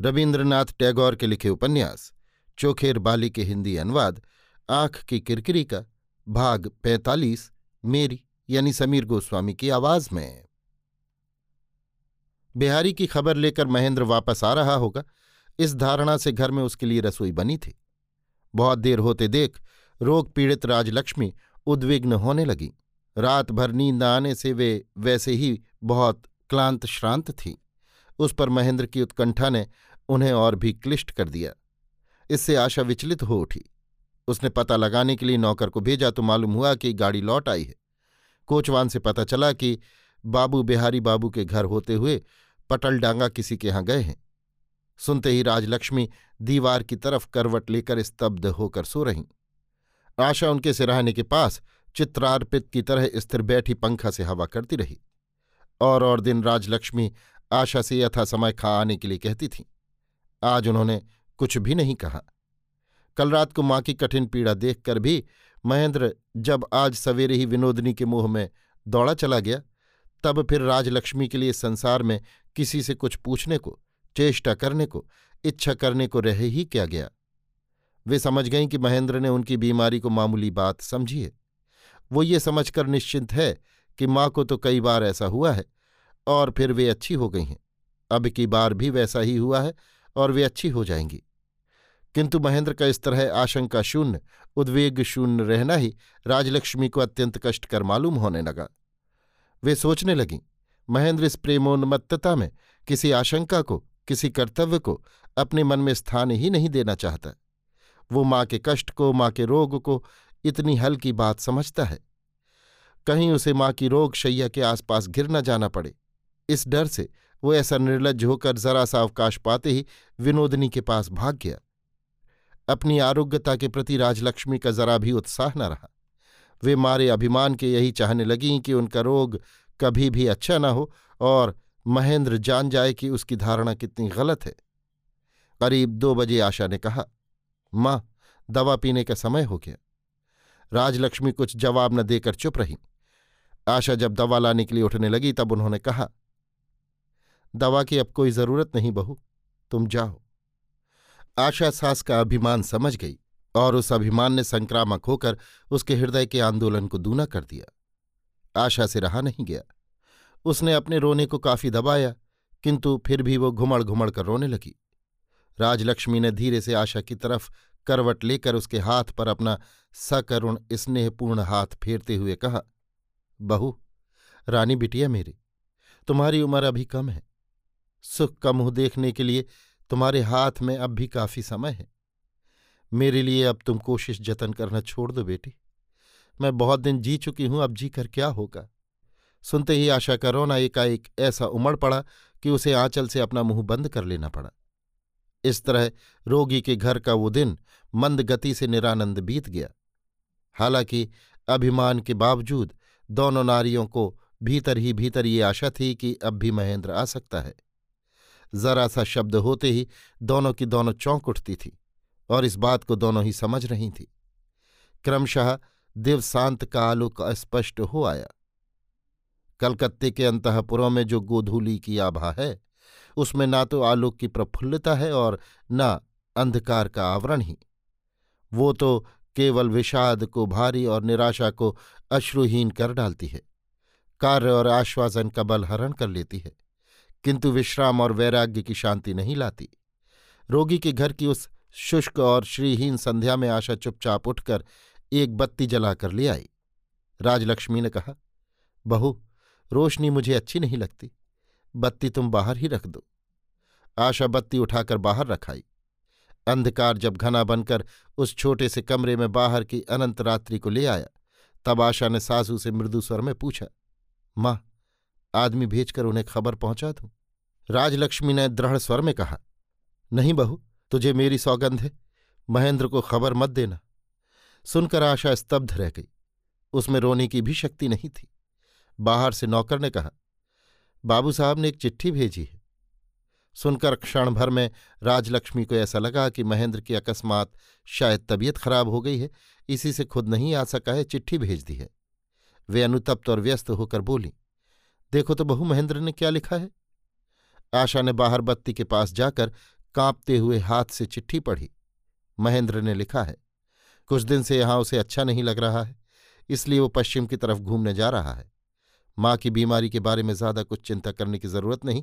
रविन्द्रनाथ टैगोर के लिखे उपन्यास, चोखेर बाली के हिंदी अनुवाद, आँख की किरकिरी का, भाग पैंतालीस, मेरी, यानी समीर गोस्वामी की आवाज़ में। बिहारी की खबर लेकर महेंद्र वापस आ रहा होगा, इस धारणा से घर में उसके लिए रसोई बनी थी। बहुत देर होते देख, रोग पीड़ित राजलक्ष्मी उद्विग्न होने लगी। रात भर नींद आने से वे वैसे ही बहुत क्लांत श्रांत थी। उस पर महेंद्र की उत्कंठा ने उन्हें और भी क्लिष्ट कर दिया। इससे आशा विचलित हो उठी। उसने पता लगाने के लिए नौकर को भेजा तो मालूम हुआ कि गाड़ी लौट आई है। कोचवान से पता चला कि बाबू बिहारी बाबू के घर होते हुए पटल डांगा किसी के यहाँ गए हैं। सुनते ही राजलक्ष्मी दीवार की तरफ़ करवट लेकर स्तब्ध होकर सो रहीं। आशा उनके सिराहने के पास चित्रार्पित की तरह स्थिर बैठी पंखा से हवा करती रही। और और दिन राजलक्ष्मी आशा से यथा समय खा आने के लिए कहती थी। आज उन्होंने कुछ भी नहीं कहा। कल रात को माँ की कठिन पीड़ा देखकर भी महेंद्र जब आज सवेरे ही विनोदनी के मुँह में दौड़ा चला गया, तब फिर राजलक्ष्मी के लिए संसार में किसी से कुछ पूछने को, चेष्टा करने को, इच्छा करने को रह ही क्या गया? वे समझ गईं कि महेंद्र ने उनकी बीमारी को मामूली बात समझी है। वो ये समझकर निश्चिंत है कि माँ को तो कई बार ऐसा हुआ है और फिर वे अच्छी हो गई हैं। अब की बार भी वैसा ही हुआ है और वे अच्छी हो जाएँगी। किंतु महेंद्र का इस तरह आशंका शून्य, उद्वेग शून्य रहना ही राजलक्ष्मी को अत्यंत कष्टकर मालूम होने लगा। वे सोचने लगीं, महेंद्र इस प्रेमोन्मत्तता में किसी आशंका को, किसी कर्तव्य को अपने मन में स्थान ही नहीं देना चाहता। वो माँ के कष्ट को, माँ के रोग को इतनी हल्की बात समझता है। कहीं उसे माँ की रोग शैया के आसपास घिर न जाना पड़े। इस डर से वो ऐसा निर्लज होकर जरा सा अवकाश पाते ही विनोदनी के पास भाग गया। अपनी आरोग्यता के प्रति राजलक्ष्मी का जरा भी उत्साह न रहा। वे मारे अभिमान के यही चाहने लगीं कि उनका रोग कभी भी अच्छा न हो और महेंद्र जान जाए कि उसकी धारणा कितनी गलत है। करीब दो बजे आशा ने कहा, माँ, दवा पीने का समय हो गया। राजलक्ष्मी कुछ जवाब न देकर चुप रही। आशा जब दवा लाने के लिए उठने लगी तब उन्होंने कहा दवा की अब कोई ज़रूरत नहीं बहू, तुम जाओ। आशा सास का अभिमान समझ गई और उस अभिमान ने संक्रामक होकर उसके हृदय के आंदोलन को दूना कर दिया। आशा से रहा नहीं गया। उसने अपने रोने को काफ़ी दबाया, किंतु फिर भी वो घुमड़ घुमड़ कर रोने लगी। राजलक्ष्मी ने धीरे से आशा की तरफ़ करवट लेकर उसके हाथ पर अपना सकरुण, स्नेहपूर्ण हाथ फेरते हुए कहा, बहू, रानी बिटिया मेरी, तुम्हारी उम्र अभी कम है। सुख का मुँह देखने के लिए तुम्हारे हाथ में अब भी काफ़ी समय है। मेरे लिए अब तुम कोशिश जतन करना छोड़ दो बेटी। मैं बहुत दिन जी चुकी हूँ, अब जी कर क्या होगा? सुनते ही आशा का रोना एकाएक ऐसा उमड़ पड़ा कि उसे आंचल से अपना मुँह बंद कर लेना पड़ा। इस तरह रोगी के घर का वो दिन मंद गति से निरानंद बीत गया। हालाँकि अभिमान के बावजूद दोनों नारियों को भीतर ही भीतर ये आशा थी कि अब भी महेंद्र आ सकता है। जरा सा शब्द होते ही दोनों की दोनों चौंक उठती थी और इस बात को दोनों ही समझ रही थी। क्रमशः दिवसांत का आलोक स्पष्ट हो आया। कलकत्ते के अंतपुरों में जो गोधूली की आभा है, उसमें ना तो आलोक की प्रफुल्लता है और न अंधकार का आवरण ही। वो तो केवल विषाद को भारी और निराशा को अश्रुहीन कर डालती है। कार्य और आश्वासन का बल हरण कर लेती है। किंतु विश्राम और वैराग्य की शांति नहीं लाती। रोगी के घर की उस शुष्क और श्रीहीन संध्या में आशा चुपचाप उठकर एक बत्ती जलाकर ले आई। राजलक्ष्मी ने कहा, बहू, रोशनी मुझे अच्छी नहीं लगती। बत्ती तुम बाहर ही रख दो। आशा बत्ती उठाकर बाहर रखाई। अंधकार जब घना बनकर उस छोटे से कमरे में बाहर की अनंत रात्रि को ले आया, तब आशा ने सासू से मृदु स्वर में पूछा, माँ आदमी भेजकर उन्हें खबर पहुँचा दूँ। राजलक्ष्मी ने दृढ़ स्वर में कहा, नहीं बहू, तुझे मेरी सौगंध है, महेंद्र को खबर मत देना। सुनकर आशा स्तब्ध रह गई। उसमें रोने की भी शक्ति नहीं थी। बाहर से नौकर ने कहा, बाबू साहब ने एक चिट्ठी भेजी है। सुनकर क्षण भर में राजलक्ष्मी को ऐसा लगा कि महेंद्र की अकस्मात शायद तबीयत खराब हो गई है, इसी से खुद नहीं आ सका है, चिट्ठी भेज दी है। वे अनुतप्त और व्यस्त होकर बोली देखो तो बहु, महेंद्र ने क्या लिखा है? आशा ने बाहर बत्ती के पास जाकर कांपते हुए हाथ से चिट्ठी पढ़ी। महेंद्र ने लिखा है, कुछ दिन से यहाँ उसे अच्छा नहीं लग रहा है, इसलिए वो पश्चिम की तरफ़ घूमने जा रहा है। माँ की बीमारी के बारे में ज़्यादा कुछ चिंता करने की ज़रूरत नहीं,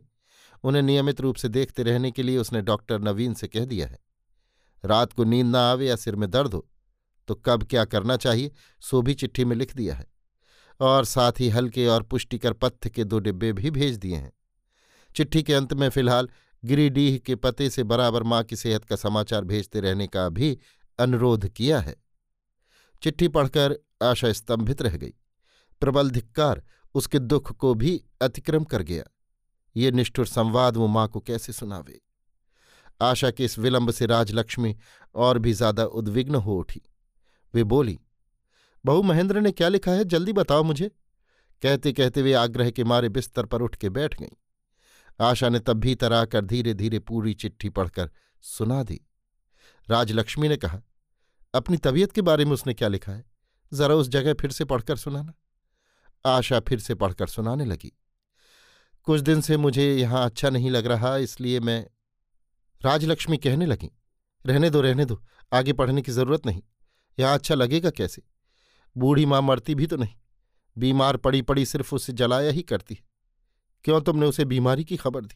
उन्हें नियमित रूप से देखते रहने के लिए उसने डॉक्टर नवीन से कह दिया है। रात को नींद ना आवे या सिर में दर्द हो तो कब क्या करना चाहिए, सो भी चिट्ठी में लिख दिया है। और साथ ही हल्के और पुष्टिकर पथ्य के दो डिब्बे भी भेज दिए हैं। चिट्ठी के अंत में फ़िलहाल गिरिडीह के पते से बराबर माँ की सेहत का समाचार भेजते रहने का भी अनुरोध किया है। चिट्ठी पढ़कर आशा स्तंभित रह गई। प्रबल धिक्कार उसके दुख को भी अतिक्रम कर गया। ये निष्ठुर संवाद वो माँ को कैसे सुनावे? आशा के इस विलंब से राजलक्ष्मी और भी ज़्यादा उद्विग्न हो उठी। वे बोली बहु महेंद्र ने क्या लिखा है? जल्दी बताओ मुझे। कहते कहते वे आग्रह के मारे बिस्तर पर उठ के बैठ गईं। आशा ने तब भीतर आकर धीरे धीरे पूरी चिट्ठी पढ़कर सुना दी। राजलक्ष्मी ने कहा, अपनी तबीयत के बारे में उसने क्या लिखा है? जरा उस जगह फिर से पढ़कर सुनाना। आशा फिर से पढ़कर सुनाने लगी। कुछ दिन से मुझे यहाँ अच्छा नहीं लग रहा, इसलिए मैं राजलक्ष्मी कहने लगी, रहने दो रहने दो, आगे पढ़ने की ज़रूरत नहीं। यहाँ अच्छा लगेगा कैसे? बूढ़ी माँ मरती भी तो नहीं। बीमार पड़ी पड़ी सिर्फ़ उसे जलाया ही करती। क्यों तुमने उसे बीमारी की खबर दी?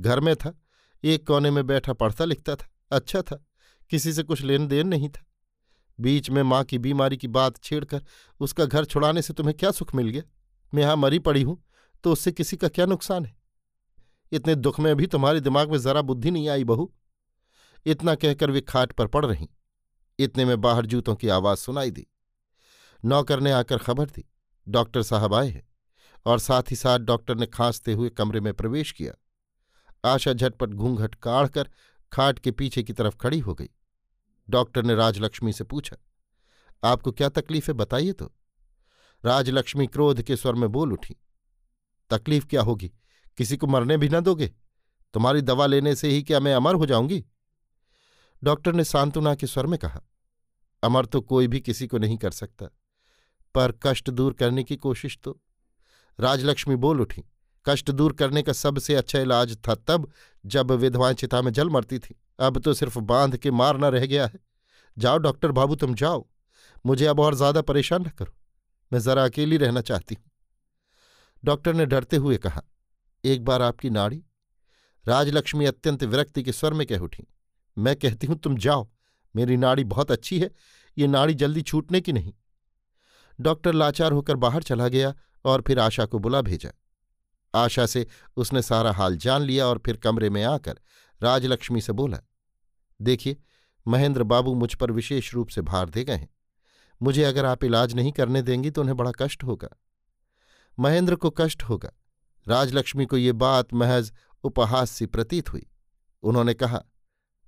घर में था, एक कोने में बैठा पढ़ता लिखता था अच्छा था, किसी से कुछ लेन देन नहीं था। बीच में माँ की बीमारी की बात छेड़कर उसका घर छुड़ाने से तुम्हें क्या सुख मिल गया? मैं यहाँ मरी पड़ी हूँ तो उससे किसी का क्या नुकसान है? इतने दुख में भी तुम्हारे दिमाग में जरा बुद्धि नहीं आई बहू। इतना कहकर वे खाट पर पड़ रही। इतने में बाहर जूतों की आवाज़ सुनाई दी। नौकर ने आकर खबर दी, डॉक्टर साहब आए हैं और साथ ही साथ डॉक्टर ने खांसते हुए कमरे में प्रवेश किया। आशा झटपट घूंघट काढ़कर खाट के पीछे की तरफ़ खड़ी हो गई। डॉक्टर ने राजलक्ष्मी से पूछा, आपको क्या तकलीफ़ है बताइए तो? राजलक्ष्मी क्रोध के स्वर में बोल उठी, तकलीफ़ क्या होगी? किसी को मरने भी न दोगे? तुम्हारी दवा लेने से ही क्या मैं अमर हो जाऊँगी? डॉक्टर ने सांत्वना के स्वर में कहा, अमर तो कोई भी किसी को नहीं कर सकता। पर कष्ट दूर करने की कोशिश तो। राजलक्ष्मी बोल उठी, कष्ट दूर करने का सबसे अच्छा इलाज था तब जब विधवाएँ चिता में जल मरती थी। अब तो सिर्फ़ बाँध के मारना रह गया है। जाओ डॉक्टर बाबू, तुम जाओ। मुझे अब और ज़्यादा परेशान न करो। मैं जरा अकेली रहना चाहती हूँ। डॉक्टर ने डरते हुए कहा, एक बार आपकी नाड़ी? राजलक्ष्मी अत्यंत विरक्ति के स्वर में कह उठी, मैं कहती हूँ, तुम जाओ। मेरी नाड़ी बहुत अच्छी है। ये नाड़ी जल्दी छूटने की नहीं। डॉक्टर लाचार होकर बाहर चला गया और फिर आशा को बुला भेजा। आशा से उसने सारा हाल जान लिया और फिर कमरे में आकर राजलक्ष्मी से बोला, देखिए, महेंद्र बाबू मुझ पर विशेष रूप से भार दे गए हैं। मुझे अगर आप इलाज नहीं करने देंगी तो उन्हें बड़ा कष्ट होगा। महेंद्र को कष्ट होगा। राजलक्ष्मी को ये बात महज उपहास सी प्रतीत हुई। उन्होंने कहा,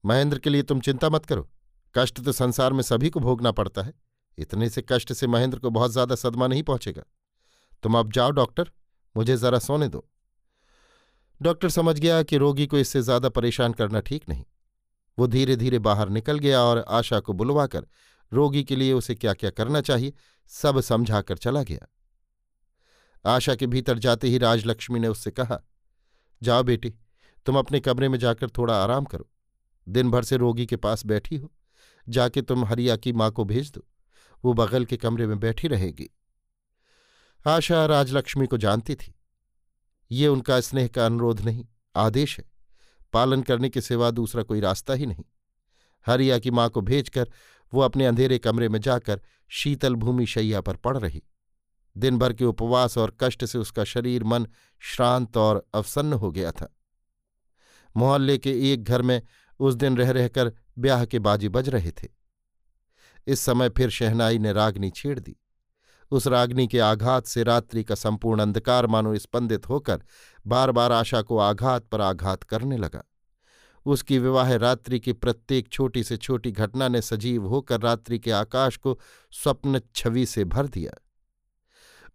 महेंद्र के लिए तुम चिंता मत करो। कष्ट तो संसार में सभी को भोगना पड़ता है। इतने से कष्ट से महेंद्र को बहुत ज़्यादा सदमा नहीं पहुंचेगा। तुम अब जाओ डॉक्टर, मुझे जरा सोने दो। डॉक्टर समझ गया कि रोगी को इससे ज़्यादा परेशान करना ठीक नहीं। वो धीरे धीरे बाहर निकल गया और आशा को बुलवाकर, रोगी के लिए उसे क्या क्या करना चाहिए, सब समझाकर चला गया। आशा के भीतर जाते ही राजलक्ष्मी ने उससे कहा, जाओ बेटी, तुम अपने कमरे में जाकर थोड़ा आराम करो। दिन भर से रोगी के पास बैठी हो। जाके तुम हरिया की माँ को भेज दो। वो बगल के कमरे में बैठी रहेगी। आशा राजलक्ष्मी को जानती थी। ये उनका स्नेह का अनुरोध नहीं, आदेश है। पालन करने के सिवा दूसरा कोई रास्ता ही नहीं। हरिया की माँ को भेजकर वो अपने अंधेरे कमरे में जाकर शीतल भूमि शैया पर पड़ रही। दिन भर के उपवास और कष्ट से उसका शरीर, मन श्रांत और अवसन्न हो गया था। मोहल्ले के एक घर में उस दिन रह रहकर ब्याह के बाजी बज रहे थे। इस समय फिर शहनाई ने रागनी छेड़ दी। उस रागनी के आघात से रात्रि का संपूर्ण अंधकार मानो स्पंदित होकर बार बार आशा को आघात पर आघात करने लगा। उसकी विवाह रात्रि की प्रत्येक छोटी से छोटी घटना ने सजीव होकर रात्रि के आकाश को स्वप्न छवि से भर दिया।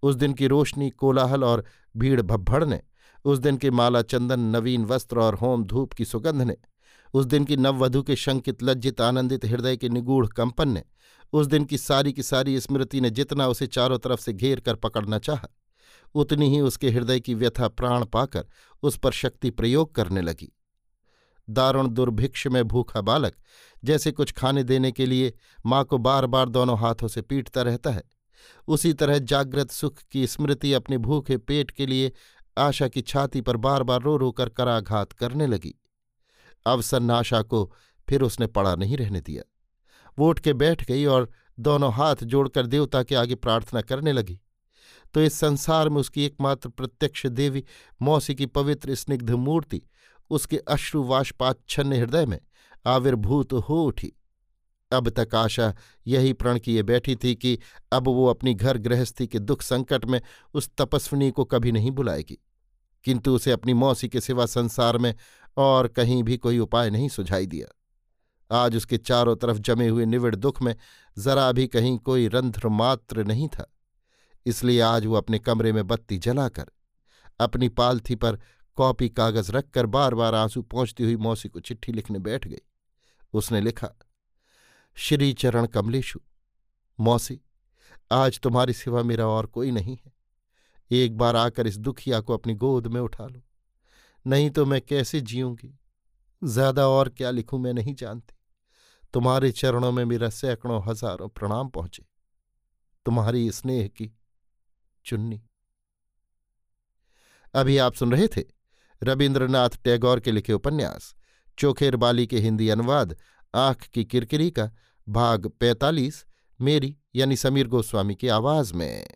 उस दिन की रोशनी, कोलाहल और भीड़ भब्भड़ ने, उस दिन के माला चंदन, नवीन वस्त्र और होम धूप की सुगंध ने उस दिन की नववधु के शंकित, लज्जित, आनंदित हृदय के निगूढ़ कंपन ने उस दिन की सारी की सारी स्मृति ने जितना उसे चारों तरफ़ से घेर कर पकड़ना चाहा, उतनी ही उसके हृदय की व्यथा प्राण पाकर उस पर शक्ति प्रयोग करने लगी। दारुण दुर्भिक्ष में भूखा बालक जैसे कुछ खाने देने के लिए माँ को बार बार दोनों हाथों से पीटता रहता है, उसी तरह जागृत सुख की स्मृति अपने भूखे पेट के लिए आशा की छाती पर बार बार रो रो कर कराघात करने लगी। अवसन्न आशा को फिर उसने पड़ा नहीं रहने दिया। वो उठ के बैठ गई और दोनों हाथ जोड़कर देवता के आगे प्रार्थना करने लगी। तो इस संसार में उसकी एकमात्र प्रत्यक्ष देवी, मौसी की पवित्र स्निग्ध मूर्ति, उसके अश्रुवाष्पाच्छन्न हृदय में आविर्भूत हो उठी। अब तक आशा यही प्रण किए बैठी थी कि अब वो अपनी घर गृहस्थी के दुख संकट में उस तपस्विनी को कभी नहीं बुलाएगी। किंतु उसे अपनी मौसी के सिवा संसार में और कहीं भी कोई उपाय नहीं सुझाई दिया। आज उसके चारों तरफ़ जमे हुए निविड़ दुख में जरा भी कहीं कोई रंध्र मात्र नहीं था। इसलिए आज वो अपने कमरे में बत्ती जलाकर, अपनी पालथी पर कॉपी कागज़ रखकर बार बार आँसू पहुँचती हुई मौसी को चिट्ठी लिखने बैठ गई। उसने लिखा श्री चरण कमलेशु, मौसी, आज तुम्हारी सिवा मेरा और कोई नहीं है। एक बार आकर इस दुखिया को अपनी गोद में उठा लो। नहीं तो मैं कैसे जीऊँगी? ज़्यादा और क्या लिखूं मैं नहीं जानती। तुम्हारे चरणों में मेरा सैकड़ों हज़ारों प्रणाम पहुँचे। तुम्हारी स्नेह की चुन्नी। अभी आप सुन रहे थे रविन्द्रनाथ टैगोर के लिखे उपन्यास, चोखेर बाली के हिंदी अनुवाद, आँख की किरकिरी का भाग पैंतालीस, मेरी यानी समीर गोस्वामी की आवाज़ में।